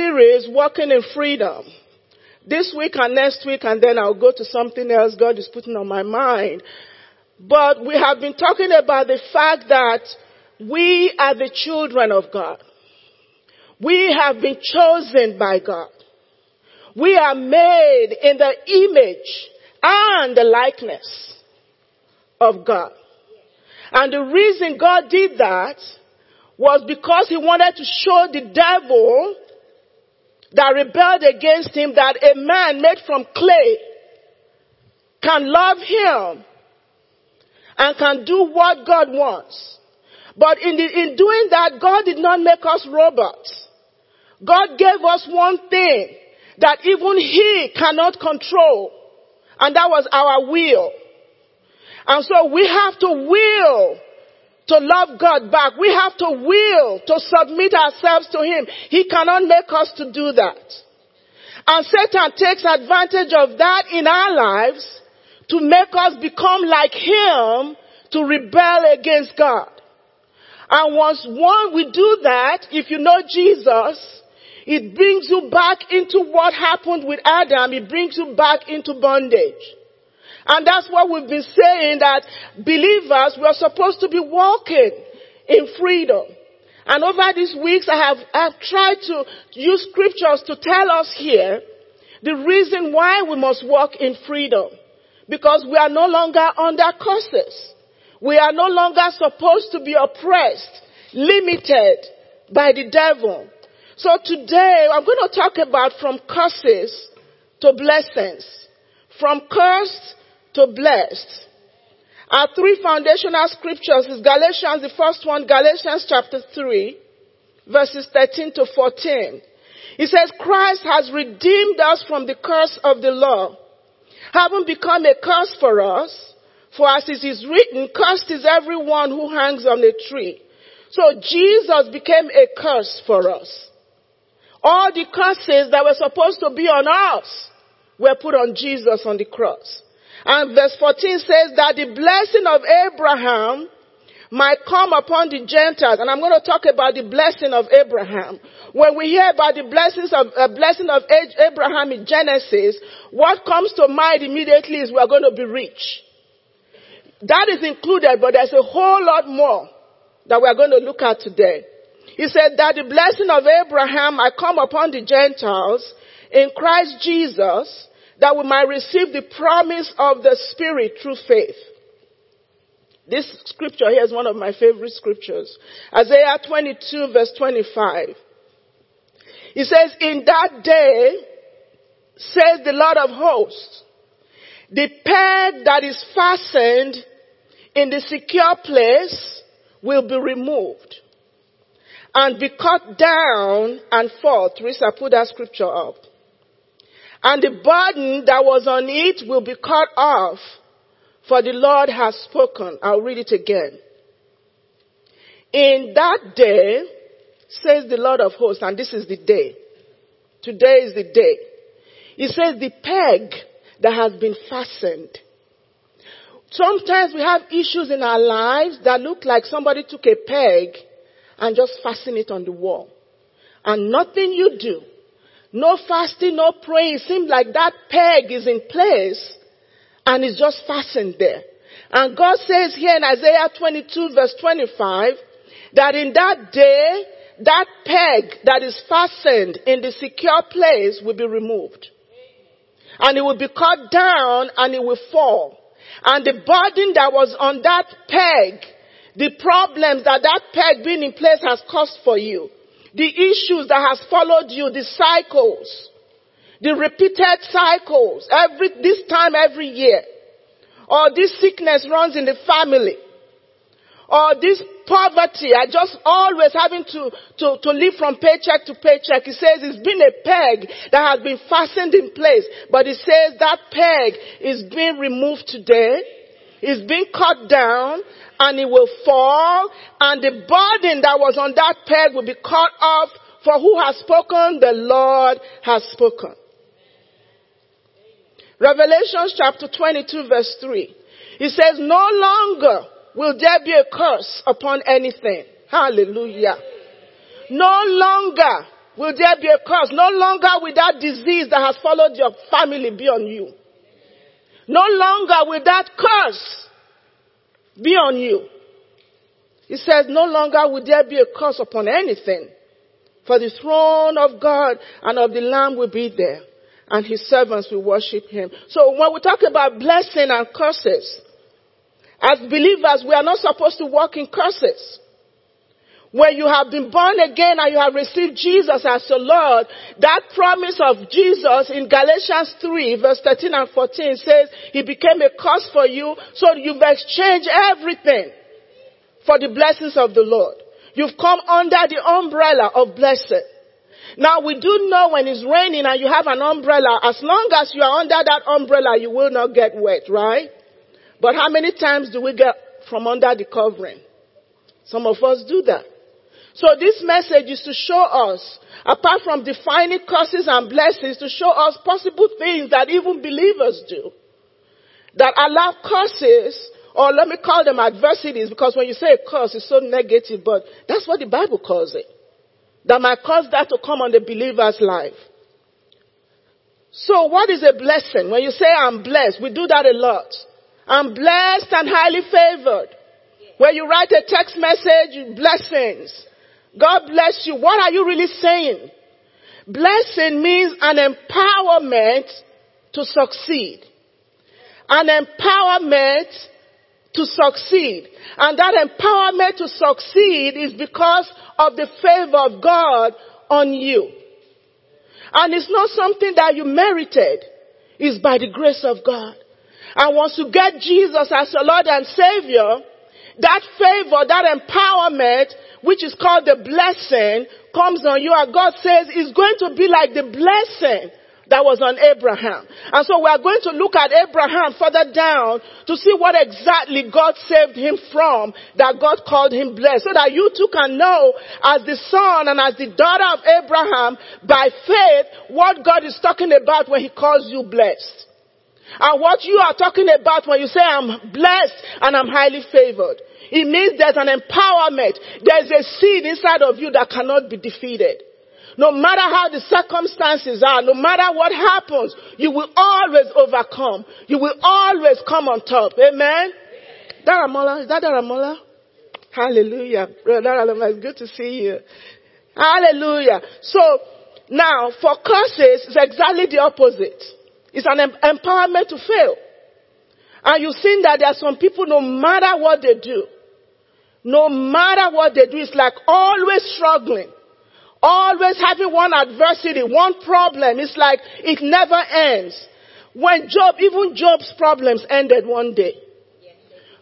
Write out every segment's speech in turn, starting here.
series, Walking in Freedom. This week and next week, and then I'll go to something else God is putting on my mind. But we have been talking about the fact that we are the children of God. We have been chosen by God. We are made in the image and the likeness of God. And the reason God did that was because he wanted to show the devil that rebelled against him that a man made from clay can love him and can do what God wants. But in, the, in doing that, God did not make us robots. God gave us one thing that even He cannot control. And that was our will. And so we have to will to love God back. We have to will to submit ourselves to Him. He cannot make us to do that. And Satan takes advantage of that in our lives to make us become like Him to rebel against God. And once one we do that, if you know Jesus, it brings you back into what happened with Adam. It brings you back into bondage. And that's what we've been saying that believers, we're supposed to be walking in freedom. And over these weeks, I have, I've tried to use scriptures to tell us here the reason why we must walk in freedom. Because we are no longer under curses. We are no longer supposed to be oppressed, limited by the devil. So today I'm going to talk about from curses to blessings. From cursed to blessed. Our three foundational scriptures is Galatians, the first one, Galatians chapter 3, verses 13 to 14. It says, Christ has redeemed us from the curse of the law, having become a curse for us, for as it is written, cursed is everyone who hangs on a tree. So Jesus became a curse for us. All the curses that were supposed to be on us were put on Jesus on the cross. And verse 14 says that the blessing of Abraham might come upon the Gentiles. And I'm going to talk about the blessing of Abraham. When we hear about the blessings of, uh, blessing of Abraham in Genesis, what comes to mind immediately is we're going to be rich. That is included, but there's a whole lot more that we're going to look at today. He said that the blessing of Abraham might come upon the Gentiles in Christ Jesus that we might receive the promise of the Spirit through faith. This scripture here is one of my favorite scriptures. Isaiah 22 verse 25. He says, in that day, says the Lord of hosts, the peg that is fastened in the secure place will be removed and be cut down and fall. Teresa, put that scripture up. And the burden that was on it will be cut off, for the Lord has spoken. I'll read it again. In that day, says the Lord of hosts, and this is the day. Today is the day. He says the peg that has been fastened. Sometimes we have issues in our lives that look like somebody took a peg and just fastened it on the wall. And nothing you do, no fasting, no praying, it seems like that peg is in place and it's just fastened there. And God says here in Isaiah 22 verse 25 that in that day, that peg that is fastened in the secure place will be removed. And it will be cut down and it will fall. And the burden that was on that peg the problems that that peg being in place has caused for you, the issues that has followed you, the cycles, the repeated cycles, every, this time every year, or this sickness runs in the family, or this poverty, I just always having to, to, to live from paycheck to paycheck. He says it's been a peg that has been fastened in place, but he says that peg is being removed today. It's being cut down and it will fall and the burden that was on that peg will be cut off for who has spoken? The Lord has spoken. Revelation chapter 22 verse 3. He says, no longer will there be a curse upon anything. Hallelujah. No longer will there be a curse. No longer will that disease that has followed your family be on you. No longer will that curse be on you. He says, no longer will there be a curse upon anything. For the throne of God and of the Lamb will be there, and his servants will worship him. So when we talk about blessing and curses, as believers, we are not supposed to walk in curses. When you have been born again and you have received Jesus as your Lord, that promise of Jesus in Galatians 3 verse 13 and 14 says he became a curse for you so you've exchanged everything for the blessings of the Lord. You've come under the umbrella of blessing. Now we do know when it's raining and you have an umbrella, as long as you are under that umbrella, you will not get wet, right? But how many times do we get from under the covering? Some of us do that. So this message is to show us, apart from defining curses and blessings, to show us possible things that even believers do. That allow curses, or let me call them adversities, because when you say a curse, it's so negative, but that's what the Bible calls it. That might cause that to come on the believer's life. So what is a blessing? When you say I'm blessed, we do that a lot. I'm blessed and highly favored. When you write a text message, blessings. God bless you. What are you really saying? Blessing means an empowerment to succeed. An empowerment to succeed. And that empowerment to succeed is because of the favor of God on you. And it's not something that you merited. It's by the grace of God. And once you get Jesus as your Lord and Savior, that favor, that empowerment, which is called the blessing, comes on you. And God says it's going to be like the blessing that was on Abraham. And so we are going to look at Abraham further down to see what exactly God saved him from that God called him blessed. So that you too can know as the son and as the daughter of Abraham by faith what God is talking about when he calls you blessed. And what you are talking about when you say I'm blessed and I'm highly favored. It means there's an empowerment. There's a seed inside of you that cannot be defeated. No matter how the circumstances are, no matter what happens, you will always overcome. You will always come on top. Amen? Daramola, is that Daramola? Hallelujah. Brother Daramola, it's good to see you. Hallelujah. So, now, for curses, it's exactly the opposite. It's an empowerment to fail. And you've seen that there are some people, no matter what they do, no matter what they do, it's like always struggling. Always having one adversity, one problem. It's like it never ends. When Job, even Job's problems ended one day.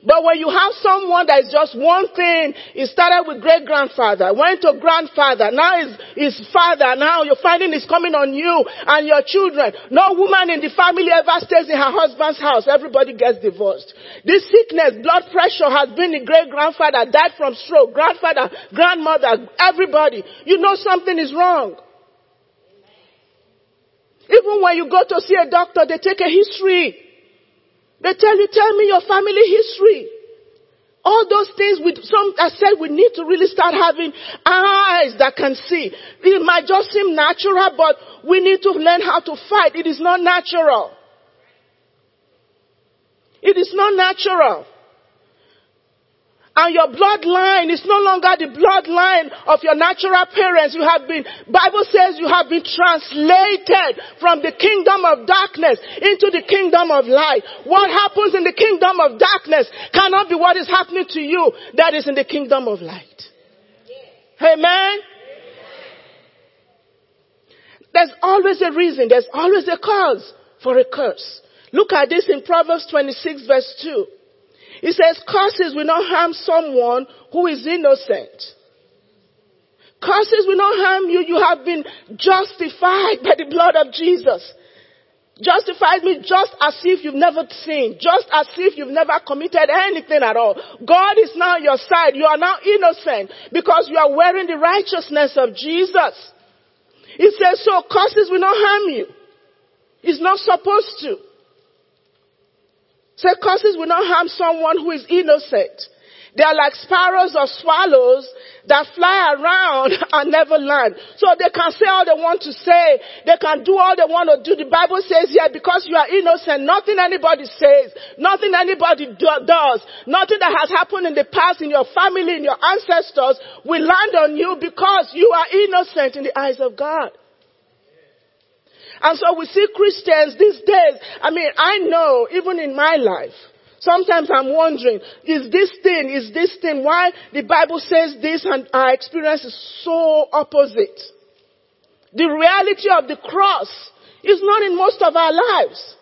But when you have someone that is just one thing, it started with great grandfather, went to grandfather, now is father, now you're finding it's coming on you and your children. No woman in the family ever stays in her husband's house. Everybody gets divorced. This sickness, blood pressure has been the great grandfather, died from stroke, grandfather, grandmother, everybody. You know something is wrong. Even when you go to see a doctor, they take a history. They tell you, tell me your family history. All those things with some, I said we need to really start having eyes that can see. It might just seem natural, but we need to learn how to fight. It is not natural. It is not natural. And your bloodline is no longer the bloodline of your natural parents. You have been, Bible says you have been translated from the kingdom of darkness into the kingdom of light. What happens in the kingdom of darkness cannot be what is happening to you that is in the kingdom of light. Amen. There's always a reason. There's always a cause for a curse. Look at this in Proverbs 26 verse 2. He says, curses will not harm someone who is innocent. Curses will not harm you. You have been justified by the blood of Jesus. Justified me just as if you've never sinned, just as if you've never committed anything at all. God is now on your side. You are now innocent because you are wearing the righteousness of Jesus. He says, so curses will not harm you. It's not supposed to. Curses will not harm someone who is innocent. They are like sparrows or swallows that fly around and never land. So they can say all they want to say. They can do all they want to do. The Bible says here, because you are innocent, nothing anybody says, nothing anybody do, does, nothing that has happened in the past in your family, in your ancestors will land on you because you are innocent in the eyes of God. And so we see Christians these days. I mean, I know, even in my life, Sometimes I'm wondering, is this thing, is this thing, why the Bible says this and our experience is so opposite? The reality of the cross is not in most of our lives.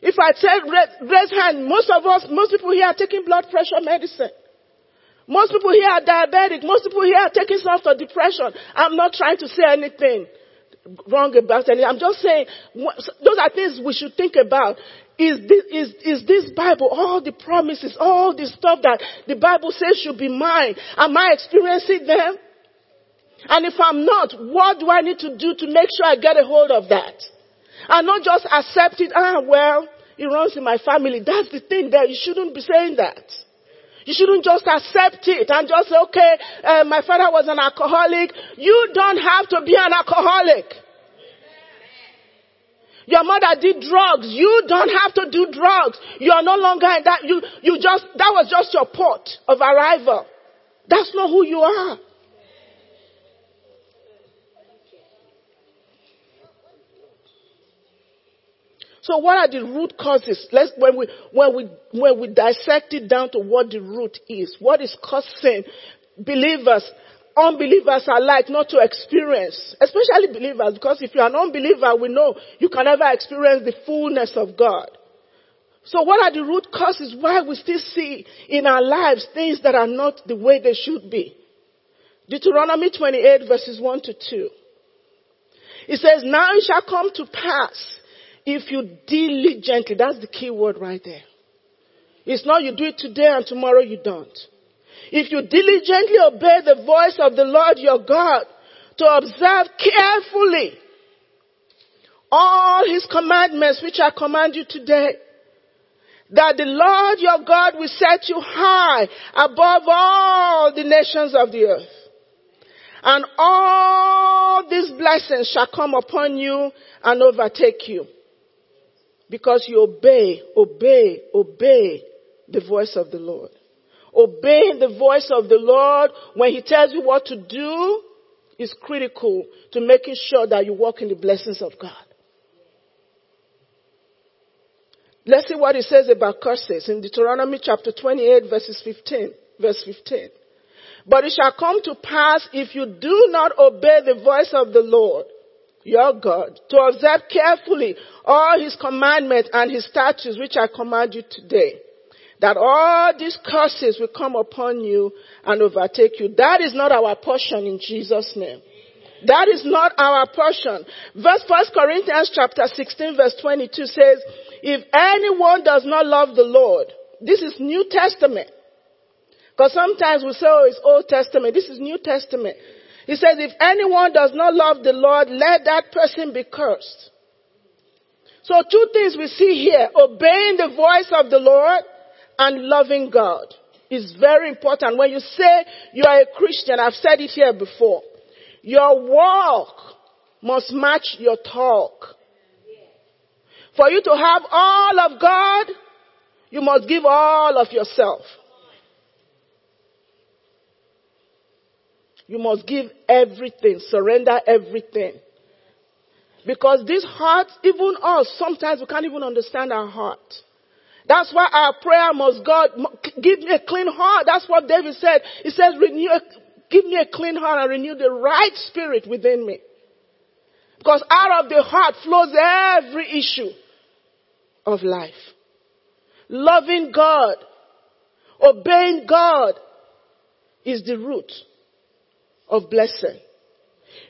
If I said raise hand, most of us, most people here are taking blood pressure medicine. Most people here are diabetic. Most people here are taking some for depression. I'm not trying to say anything wrong about anything. I'm just saying, those are things we should think about. Is this, is, is this Bible, all the promises, all the stuff that the Bible says should be mine, am I experiencing them? And if I'm not, what do I need to do to make sure I get a hold of that? And not just accept it, ah, well, it runs in my family. That's the thing there. You shouldn't be saying that. You shouldn't just accept it and just say, okay, uh, my father was an alcoholic. You don't have to be an alcoholic. Your mother did drugs. You don't have to do drugs. You are no longer in that. You, you just, that was just your port of arrival. That's not who you are. So what are the root causes? Let's, when we, when we, when we dissect it down to what the root is, what is causing believers unbelievers alike not to experience, especially believers, because if you're an unbeliever, we know you can never experience the fullness of God. So what are the root causes why we still see in our lives things that are not the way they should be? Deuteronomy 28 verses 1 to 2. It says, now it shall come to pass if you diligently, that's the key word right there. It's not you do it today and tomorrow you don't. If you diligently obey the voice of the Lord your God to observe carefully all his commandments which I command you today, that the Lord your God will set you high above all the nations of the earth. And all these blessings shall come upon you and overtake you. Because you obey, obey, obey the voice of the Lord obeying the voice of the Lord when He tells you what to do is critical to making sure that you walk in the blessings of God. Let's see what it says about curses in Deuteronomy chapter 28 verses 15, verse 15. But it shall come to pass if you do not obey the voice of the Lord, your God, to observe carefully all his commandments and his statutes which I command you today that all these curses will come upon you and overtake you. That is not our portion in Jesus' name. That is not our portion. Verse 1 Corinthians chapter 16 verse 22 says, if anyone does not love the Lord, this is New Testament. Because sometimes we say, oh, it's Old Testament. This is New Testament. He says, if anyone does not love the Lord, let that person be cursed. So two things we see here. Obeying the voice of the Lord and loving God is very important. When you say you are a Christian, I've said it here before, your walk must match your talk. For you to have all of God, you must give all of yourself. You must give everything, surrender everything. Because this heart, even us, sometimes we can't even understand our heart. That's why our prayer must God give me a clean heart. That's what David said. He says, renew, give me a clean heart and renew the right spirit within me. Because out of the heart flows every issue of life. Loving God, obeying God is the root of blessing.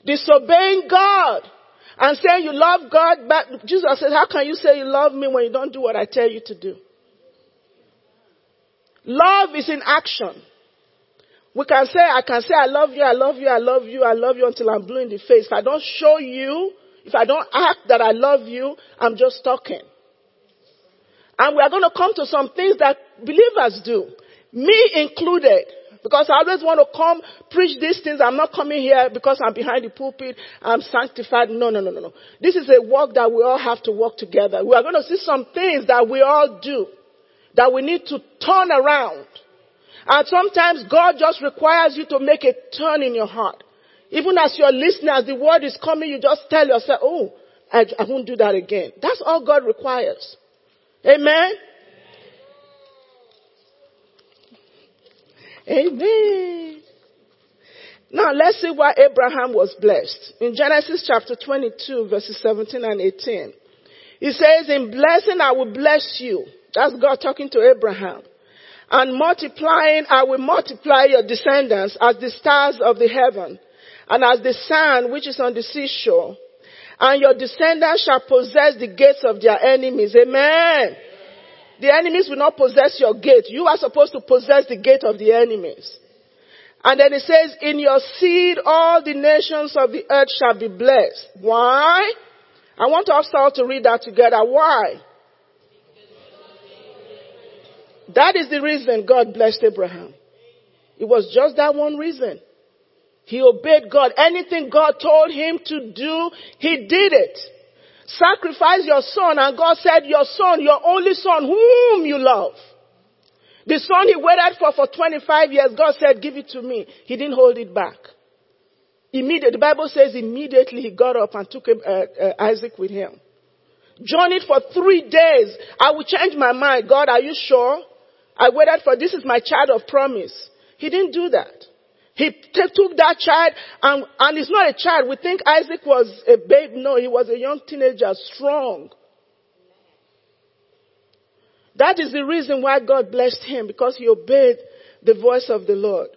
Disobeying God and saying you love God, but Jesus says, how can you say you love me when you don't do what I tell you to do? Love is in action. We can say, I can say, I love you, I love you, I love you, I love you until I'm blue in the face. If I don't show you, if I don't act that I love you, I'm just talking. And we are going to come to some things that believers do. Me included. Because I always want to come preach these things. I'm not coming here because I'm behind the pulpit. I'm sanctified. No, no, no, no, no. This is a work that we all have to work together. We are going to see some things that we all do that we need to turn around. And sometimes God just requires you to make a turn in your heart. Even as you're listening, as the word is coming, you just tell yourself, oh, I, I won't do that again. That's all God requires. Amen? Amen. Now let's see why Abraham was blessed. In Genesis chapter 22 verses 17 and 18. He says, in blessing I will bless you. That's God talking to Abraham. And multiplying I will multiply your descendants as the stars of the heaven and as the sand which is on the seashore. And your descendants shall possess the gates of their enemies. Amen. The enemies will not possess your gate. You are supposed to possess the gate of the enemies. And then it says, in your seed all the nations of the earth shall be blessed. Why? I want us all to read that together. Why? That is the reason God blessed Abraham. It was just that one reason. He obeyed God. Anything God told him to do, he did it. Sacrifice your son. And God said, your son, your only son, whom you love. The son he waited for for 25 years, God said, give it to me. He didn't hold it back. Immediately, the Bible says immediately he got up and took uh, uh, Isaac with him. Journeyed for three days. I will change my mind. God, are you sure? I waited for this is my child of promise. He didn't do that. He took that child and, and it's not a child. We think Isaac was a babe. No, he was a young teenager, strong. That is the reason why God blessed him because he obeyed the voice of the Lord.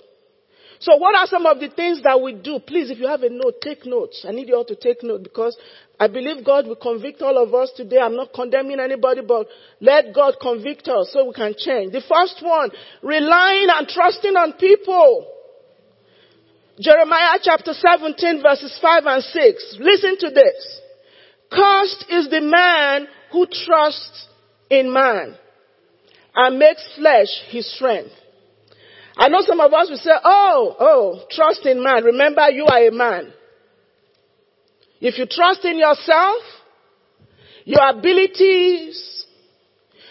So what are some of the things that we do? Please, if you have a note, take notes. I need you all to take note because I believe God will convict all of us today. I'm not condemning anybody, but let God convict us so we can change. The first one, relying and trusting on people. Jeremiah chapter 17 verses 5 and 6. Listen to this. Cursed is the man who trusts in man and makes flesh his strength. I know some of us will say, oh, oh, trust in man. Remember you are a man. If you trust in yourself, your abilities,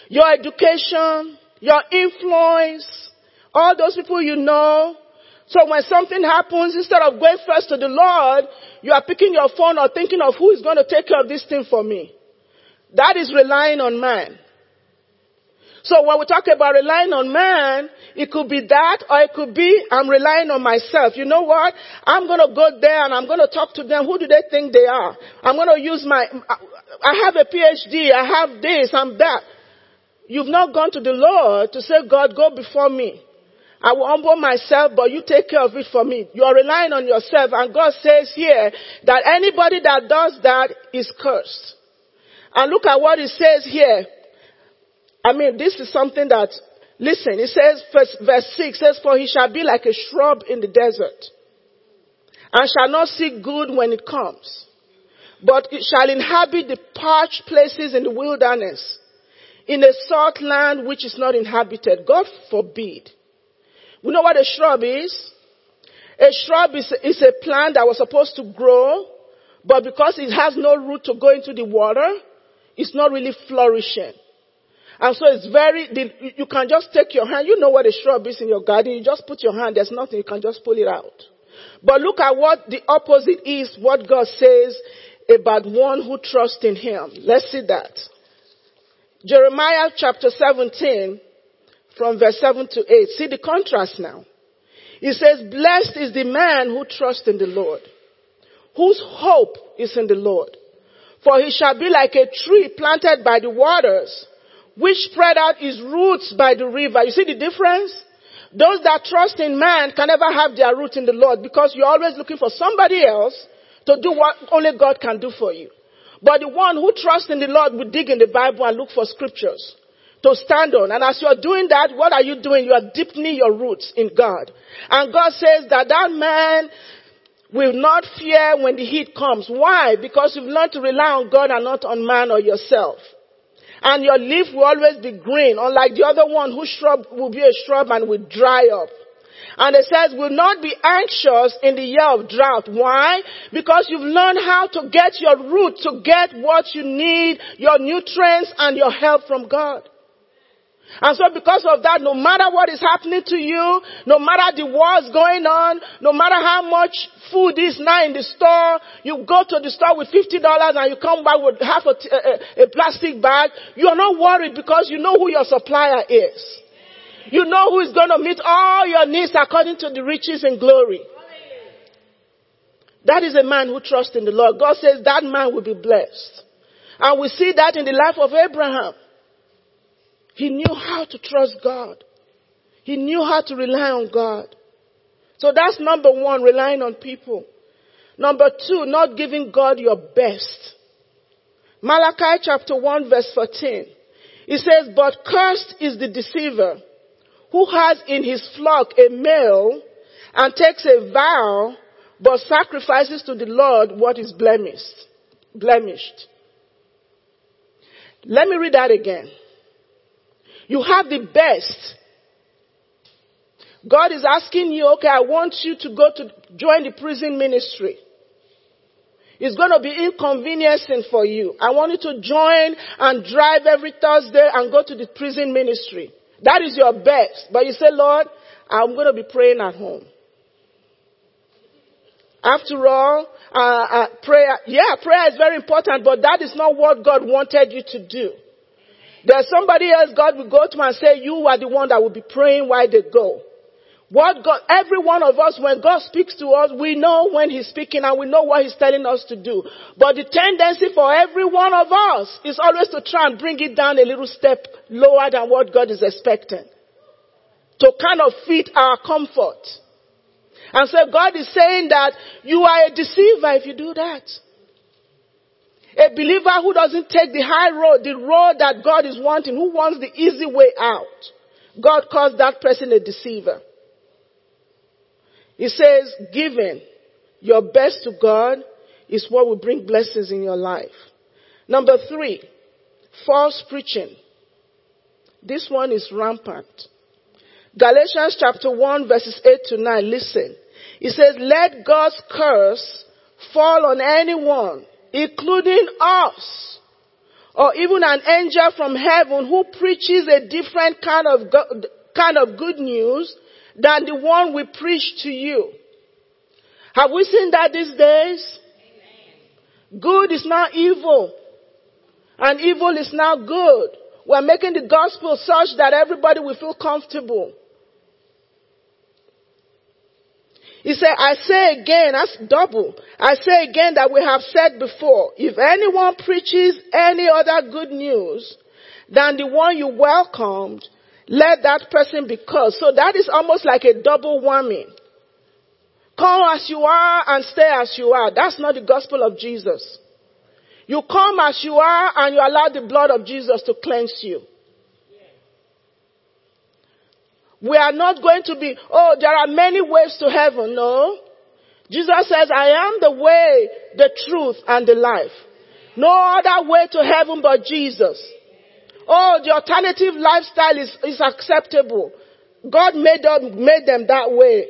your education, your influence, all those people you know, so when something happens, instead of going first to the Lord, you are picking your phone or thinking of who is going to take care of this thing for me. That is relying on man. So when we talk about relying on man, it could be that or it could be I'm relying on myself. You know what? I'm going to go there and I'm going to talk to them. Who do they think they are? I'm going to use my, I have a PhD. I have this, I'm that. You've not gone to the Lord to say, God, go before me. I will humble myself, but you take care of it for me. You are relying on yourself. And God says here that anybody that does that is cursed. And look at what it says here. I mean, this is something that, listen, it says, verse, verse 6 says, For he shall be like a shrub in the desert, and shall not see good when it comes, but it shall inhabit the parched places in the wilderness, in a salt land which is not inhabited. God forbid. We know what a shrub is. A shrub is, is a plant that was supposed to grow, but because it has no root to go into the water, it's not really flourishing. And so it's very, you can just take your hand, you know what a shrub is in your garden, you just put your hand, there's nothing, you can just pull it out. But look at what the opposite is, what God says about one who trusts in Him. Let's see that. Jeremiah chapter 17, from verse 7 to 8. See the contrast now. He says, blessed is the man who trusts in the Lord, whose hope is in the Lord. For he shall be like a tree planted by the waters, which spread out his roots by the river. You see the difference? Those that trust in man can never have their root in the Lord because you're always looking for somebody else to do what only God can do for you. But the one who trusts in the Lord will dig in the Bible and look for scriptures to stand on. And as you're doing that, what are you doing? You are deepening your roots in God. And God says that that man will not fear when the heat comes. Why? Because you've learned to rely on God and not on man or yourself. And your leaf will always be green, unlike the other one whose shrub will be a shrub and will dry up. And it says, will not be anxious in the year of drought. Why? Because you've learned how to get your root, to get what you need, your nutrients and your help from God. And so because of that, no matter what is happening to you, no matter the wars going on, no matter how much food is now in the store, you go to the store with $50 and you come back with half a, a, a plastic bag, you're not worried because you know who your supplier is. You know who is going to meet all your needs according to the riches and glory. That is a man who trusts in the Lord. God says that man will be blessed. And we see that in the life of Abraham. He knew how to trust God. He knew how to rely on God. So that's number one, relying on people. Number two, not giving God your best. Malachi chapter 1 verse 14. It says, but cursed is the deceiver who has in his flock a male and takes a vow but sacrifices to the Lord what is blemished. Blemished. Let me read that again. You have the best. God is asking you, okay, I want you to go to join the prison ministry. It's going to be inconveniencing for you. I want you to join and drive every Thursday and go to the prison ministry. That is your best. But you say, Lord, I'm going to be praying at home. After all, uh, uh, prayer, yeah, prayer is very important, but that is not what God wanted you to do. There's somebody else God will go to and say, you are the one that will be praying while they go. What God, every one of us, when God speaks to us, we know when He's speaking and we know what He's telling us to do. But the tendency for every one of us is always to try and bring it down a little step lower than what God is expecting. To kind of fit our comfort. And so God is saying that you are a deceiver if you do that. A believer who doesn't take the high road, the road that God is wanting, who wants the easy way out. God calls that person a deceiver. He says, giving your best to God is what will bring blessings in your life. Number three, false preaching. This one is rampant. Galatians chapter 1 verses 8 to 9. Listen. It says, let God's curse fall on anyone including us, or even an angel from heaven who preaches a different kind of, go- kind of good news than the one we preach to you. Have we seen that these days? Amen. Good is not evil. And evil is not good. We're making the gospel such that everybody will feel comfortable. He said, I say again, that's double. I say again that we have said before, if anyone preaches any other good news than the one you welcomed, let that person be cursed. So that is almost like a double whammy. Come as you are and stay as you are. That's not the gospel of Jesus. You come as you are and you allow the blood of Jesus to cleanse you. We are not going to be, oh, there are many ways to heaven. No. Jesus says, I am the way, the truth, and the life. No other way to heaven but Jesus. Oh, the alternative lifestyle is, is acceptable. God made them, made them that way.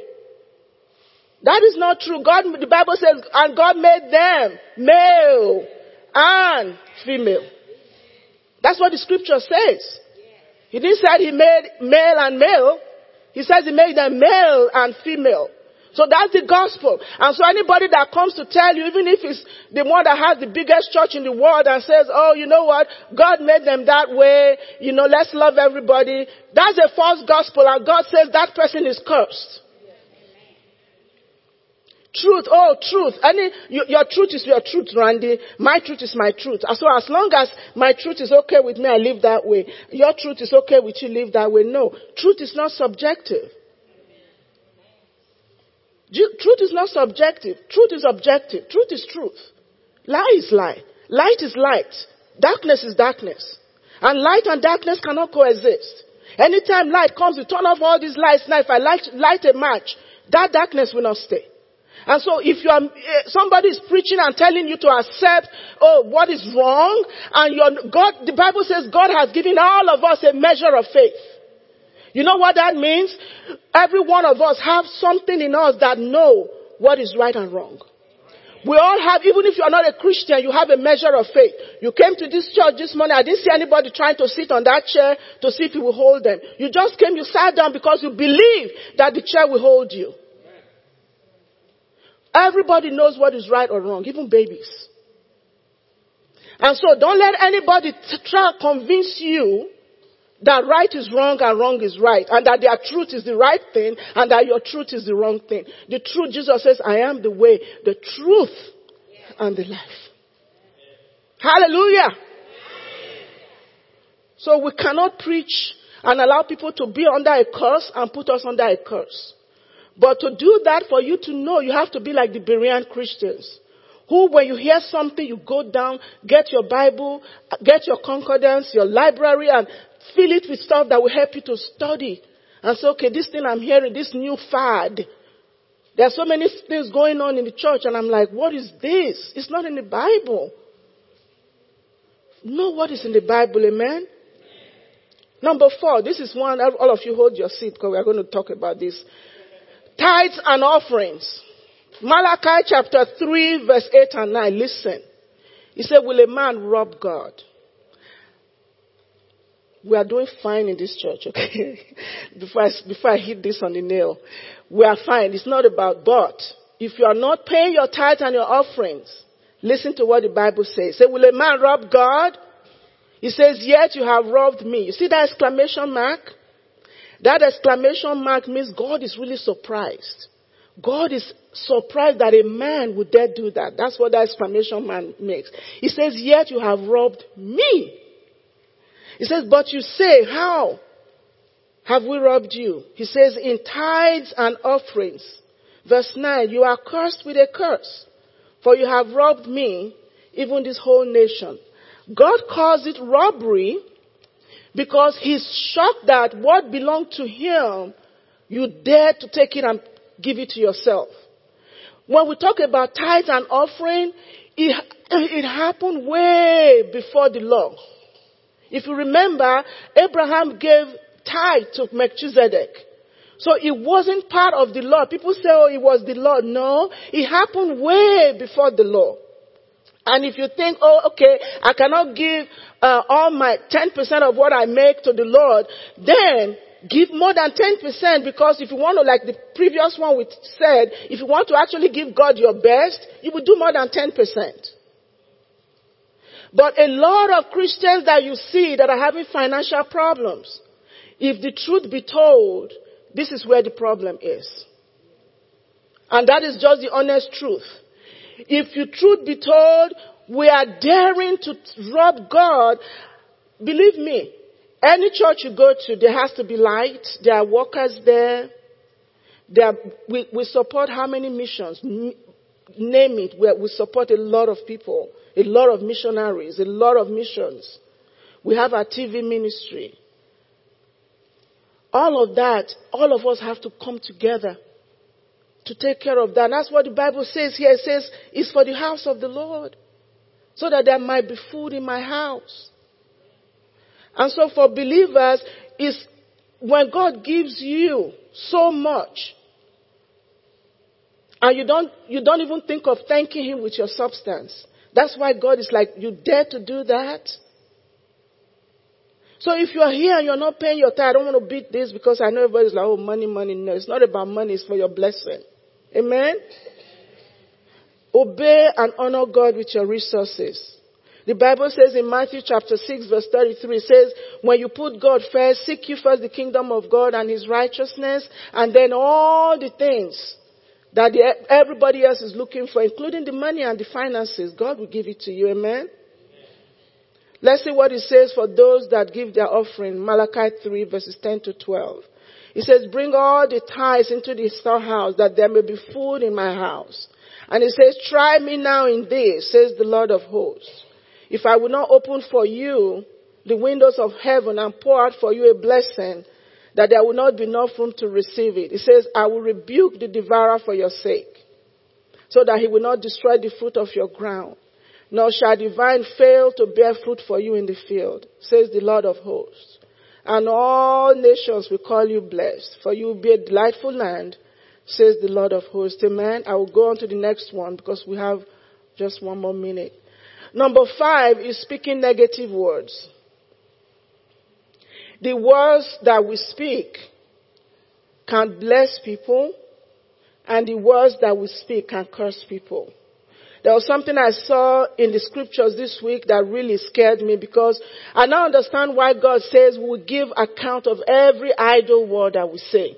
That is not true. God, the Bible says, and God made them male and female. That's what the scripture says. He didn't say he made male and male. He says he made them male and female. So that's the gospel. And so anybody that comes to tell you, even if it's the one that has the biggest church in the world and says, oh, you know what? God made them that way. You know, let's love everybody. That's a false gospel and God says that person is cursed. Truth, oh, truth. Any, your, your truth is your truth, Randy. My truth is my truth. So as long as my truth is okay with me, I live that way. Your truth is okay with you, live that way. No. Truth is not subjective. Truth is not subjective. Truth is objective. Truth is truth. Lie is lie. Light is light. Darkness is darkness. And light and darkness cannot coexist. Anytime light comes, you turn off all these lights. Now, if I light, light a match, that darkness will not stay. And so if you are, eh, somebody is preaching and telling you to accept, oh, what is wrong, and your, God, the Bible says God has given all of us a measure of faith. You know what that means? Every one of us have something in us that know what is right and wrong. We all have, even if you are not a Christian, you have a measure of faith. You came to this church this morning, I didn't see anybody trying to sit on that chair to see if it will hold them. You just came, you sat down because you believe that the chair will hold you. Everybody knows what is right or wrong, even babies. And so don't let anybody try to convince you that right is wrong and wrong is right, and that their truth is the right thing, and that your truth is the wrong thing. The truth, Jesus says, I am the way, the truth, and the life. Hallelujah. So we cannot preach and allow people to be under a curse and put us under a curse. But to do that, for you to know, you have to be like the Berean Christians. Who, when you hear something, you go down, get your Bible, get your concordance, your library, and fill it with stuff that will help you to study. And say, okay, this thing I'm hearing, this new fad. There are so many things going on in the church, and I'm like, what is this? It's not in the Bible. Know what is in the Bible, amen? Number four, this is one, all of you hold your seat because we're going to talk about this. Tithes and offerings. Malachi chapter 3 verse 8 and 9. Listen. He said, will a man rob God? We are doing fine in this church, okay? before, I, before I hit this on the nail. We are fine. It's not about but. If you are not paying your tithes and your offerings, listen to what the Bible says. Say, will a man rob God? He says, yet you have robbed me. You see that exclamation mark? That exclamation mark means God is really surprised. God is surprised that a man would dare do that. That's what that exclamation mark makes. He says, yet you have robbed me. He says, but you say, how have we robbed you? He says, in tithes and offerings. Verse 9, you are cursed with a curse, for you have robbed me, even this whole nation. God calls it robbery because he's shocked that what belonged to him, you dare to take it and give it to yourself. When we talk about tithes and offering, it, it happened way before the law. If you remember, Abraham gave tithe to Melchizedek. So it wasn't part of the law. People say, oh, it was the law. No, it happened way before the law. And if you think, oh, okay, I cannot give uh, all my 10% of what I make to the Lord, then give more than 10% because if you want to, like the previous one we said, if you want to actually give God your best, you will do more than 10%. But a lot of Christians that you see that are having financial problems, if the truth be told, this is where the problem is. And that is just the honest truth. If you truth be told, we are daring to rob God. Believe me, any church you go to, there has to be light. There are workers there. there are, we, we support how many missions? Name it. We, we support a lot of people, a lot of missionaries, a lot of missions. We have our TV ministry. All of that, all of us have to come together to take care of that. And that's what the Bible says here. It says, it's for the house of the Lord. So that there might be food in my house. And so for believers, is when God gives you so much, and you don't, you don't even think of thanking Him with your substance. That's why God is like, you dare to do that? So if you're here and you're not paying your tithe, I don't want to beat this because I know everybody's like, oh, money, money. No, it's not about money. It's for your blessing. Amen? Obey and honor God with your resources. The Bible says in Matthew chapter 6 verse 33, it says, when you put God first, seek you first the kingdom of God and His righteousness, and then all the things that the, everybody else is looking for, including the money and the finances, God will give it to you. Amen? Let's see what it says for those that give their offering. Malachi 3 verses 10 to 12. It says, bring all the tithes into the storehouse that there may be food in my house. And he says, try me now in this, says the Lord of hosts. If I will not open for you the windows of heaven and pour out for you a blessing, that there will not be enough room to receive it. He says, I will rebuke the devourer for your sake. so that he will not destroy the fruit of your ground. Nor shall the vine fail to bear fruit for you in the field, says the Lord of hosts. And all nations will call you blessed, for you will be a delightful land, says the Lord of hosts. Amen. I will go on to the next one because we have just one more minute. Number five is speaking negative words. The words that we speak can bless people, and the words that we speak can curse people. There was something I saw in the scriptures this week that really scared me because I now understand why God says we will give account of every idle word that we say.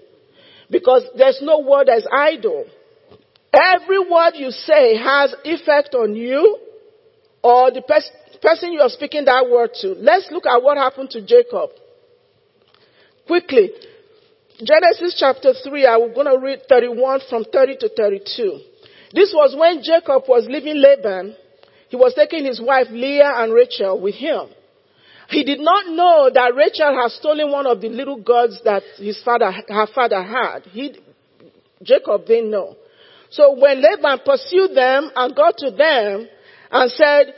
Because there's no word that's idle. Every word you say has effect on you or the pers- person you are speaking that word to. Let's look at what happened to Jacob. Quickly. Genesis chapter 3, I'm going to read 31 from 30 to 32. This was when Jacob was leaving Laban. He was taking his wife Leah and Rachel with him. He did not know that Rachel had stolen one of the little gods that his father, her father had. He, Jacob didn't know. So when Laban pursued them and got to them and said,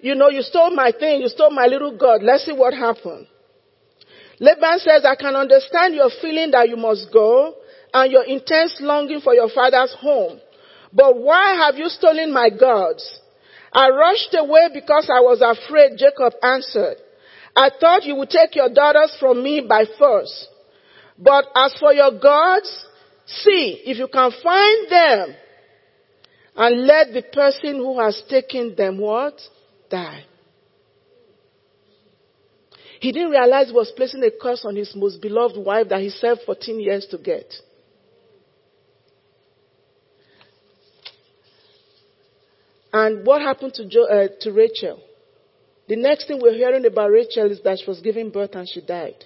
you know, you stole my thing, you stole my little god, let's see what happened. Laban says, I can understand your feeling that you must go and your intense longing for your father's home. But why have you stolen my gods? I rushed away because I was afraid, Jacob answered. I thought you would take your daughters from me by force. But as for your gods, see if you can find them and let the person who has taken them what? Die. He didn't realize he was placing a curse on his most beloved wife that he served 14 years to get. And what happened to, jo- uh, to Rachel? The next thing we're hearing about Rachel is that she was giving birth and she died.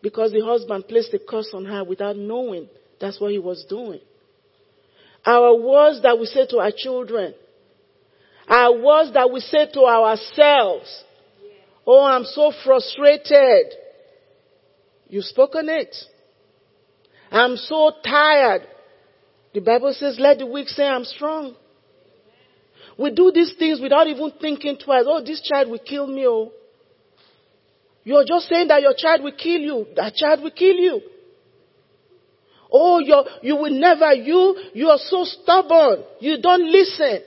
Because the husband placed a curse on her without knowing that's what he was doing. Our words that we say to our children, our words that we say to ourselves, oh, I'm so frustrated. You've spoken it. I'm so tired. The Bible says, let the weak say I'm strong. We do these things without even thinking twice. Oh, this child will kill me. Oh. You're just saying that your child will kill you. That child will kill you. Oh, you you will never, you, you are so stubborn. You don't listen.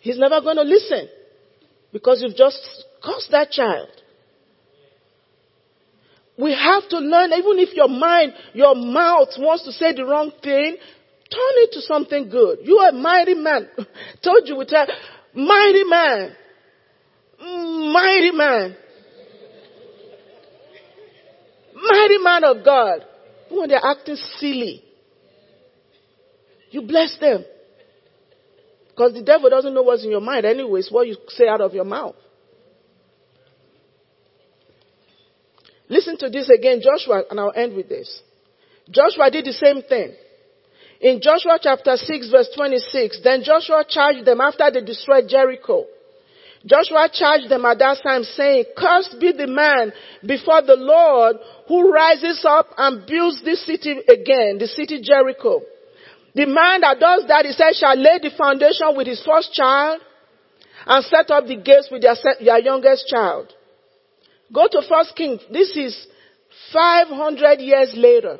He's never going to listen. Because you've just cursed that child. We have to learn, even if your mind, your mouth wants to say the wrong thing, Turn it to something good. You are a mighty man. Told you with a mighty man. Mighty man. Mighty man of God. When they're acting silly, you bless them. Because the devil doesn't know what's in your mind anyways, what you say out of your mouth. Listen to this again, Joshua, and I'll end with this. Joshua did the same thing. In Joshua chapter 6 verse 26, then Joshua charged them after they destroyed Jericho. Joshua charged them at that time saying, cursed be the man before the Lord who rises up and builds this city again, the city Jericho. The man that does that, he said, shall lay the foundation with his first child and set up the gates with their, their youngest child. Go to First Kings. This is 500 years later.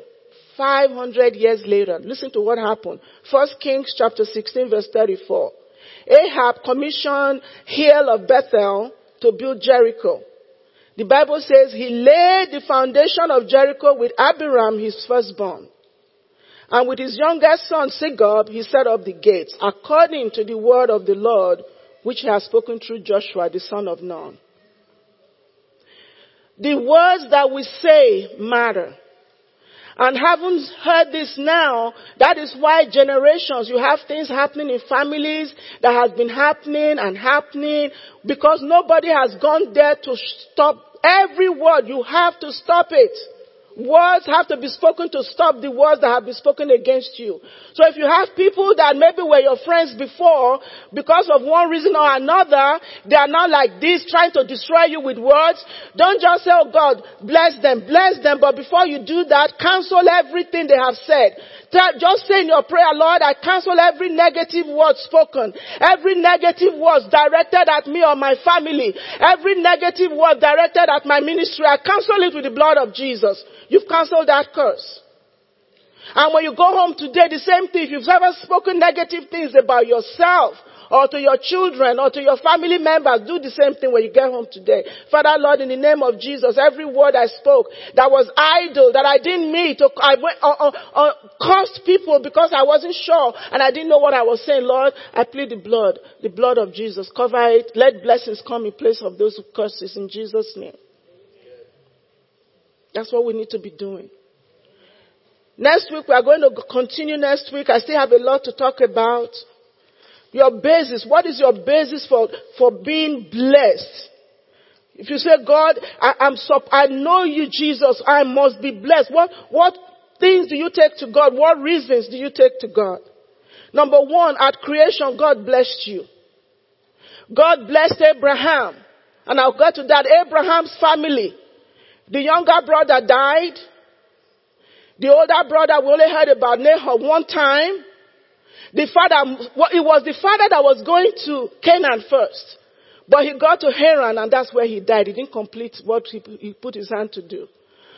500 years later, listen to what happened. First Kings chapter 16 verse 34. Ahab commissioned Hiel of Bethel to build Jericho. The Bible says he laid the foundation of Jericho with Abiram, his firstborn. And with his youngest son, Segub, he set up the gates, according to the word of the Lord, which he has spoken through Joshua, the son of Nun. The words that we say matter and haven't heard this now, that is why generations, you have things happening in families that has been happening and happening because nobody has gone there to stop every word. You have to stop it. Words have to be spoken to stop the words that have been spoken against you. So if you have people that maybe were your friends before, because of one reason or another, they are now like this, trying to destroy you with words, don't just say, oh God, bless them, bless them, but before you do that, cancel everything they have said. Just say in your prayer, Lord, I cancel every negative word spoken, every negative word directed at me or my family, every negative word directed at my ministry. I cancel it with the blood of Jesus. You've cancelled that curse. And when you go home today, the same thing. If you've ever spoken negative things about yourself, or to your children or to your family members, do the same thing when you get home today. Father Lord, in the name of Jesus, every word I spoke that was idle, that I didn't mean to, I went, uh, cost people because I wasn't sure and I didn't know what I was saying. Lord, I plead the blood, the blood of Jesus. Cover it. Let blessings come in place of those curses in Jesus' name. That's what we need to be doing. Next week, we are going to continue next week. I still have a lot to talk about. Your basis. What is your basis for, for being blessed? If you say, God, I, am I know you, Jesus, I must be blessed. What, what things do you take to God? What reasons do you take to God? Number one, at creation, God blessed you. God blessed Abraham. And I'll get to that. Abraham's family. The younger brother died. The older brother, we only heard about Nahor one time. The father, it was the father that was going to Canaan first. But he got to Haran and that's where he died. He didn't complete what he put his hand to do.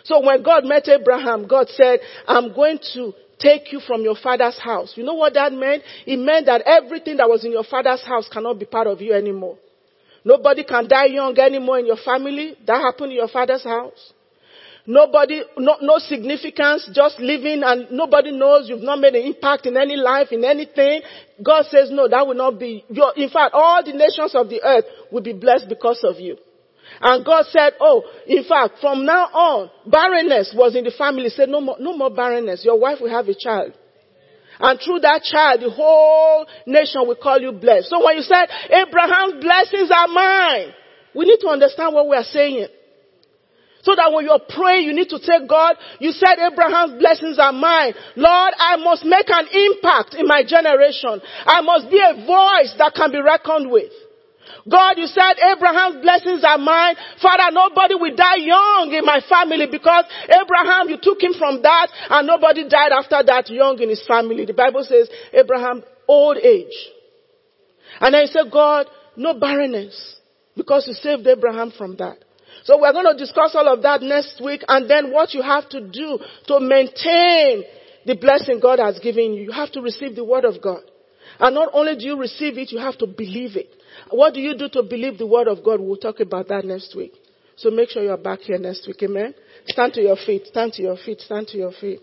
So when God met Abraham, God said, I'm going to take you from your father's house. You know what that meant? It meant that everything that was in your father's house cannot be part of you anymore. Nobody can die young anymore in your family. That happened in your father's house. Nobody, no, no significance, just living and nobody knows you've not made an impact in any life, in anything. God says, no, that will not be, your, in fact, all the nations of the earth will be blessed because of you. And God said, oh, in fact, from now on, barrenness was in the family. He said, no more, no more barrenness. Your wife will have a child. And through that child, the whole nation will call you blessed. So when you said, Abraham's blessings are mine, we need to understand what we are saying. So that when you're praying, you need to say, God, you said Abraham's blessings are mine. Lord, I must make an impact in my generation. I must be a voice that can be reckoned with. God, you said Abraham's blessings are mine. Father, nobody will die young in my family because Abraham, you took him from that and nobody died after that young in his family. The Bible says Abraham, old age. And then he said, God, no barrenness because you saved Abraham from that. So we're going to discuss all of that next week and then what you have to do to maintain the blessing God has given you. You have to receive the word of God. And not only do you receive it, you have to believe it. What do you do to believe the word of God? We'll talk about that next week. So make sure you're back here next week. Amen. Stand to your feet. Stand to your feet. Stand to your feet.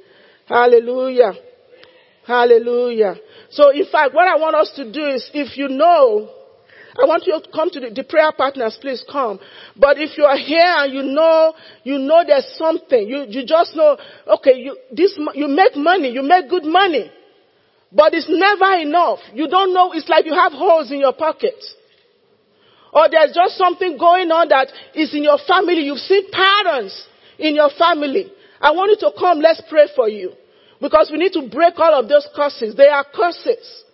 Hallelujah. Hallelujah. So in fact, what I want us to do is if you know I want you to come to the, the, prayer partners, please come. But if you are here and you know, you know there's something, you, you just know, okay, you, this, you make money, you make good money. But it's never enough. You don't know, it's like you have holes in your pocket. Or there's just something going on that is in your family. You've seen patterns in your family. I want you to come, let's pray for you. Because we need to break all of those curses. They are curses.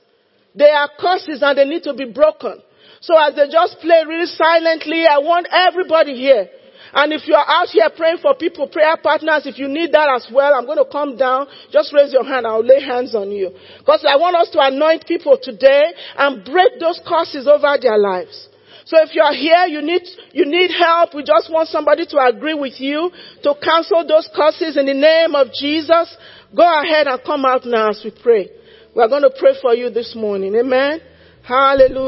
They are curses and they need to be broken. So as they just play really silently, I want everybody here. And if you are out here praying for people, prayer partners, if you need that as well, I'm going to come down. Just raise your hand. I'll lay hands on you. Because I want us to anoint people today and break those curses over their lives. So if you are here, you need, you need help. We just want somebody to agree with you to cancel those curses in the name of Jesus. Go ahead and come out now as we pray. We're going to pray for you this morning. Amen. Hallelujah.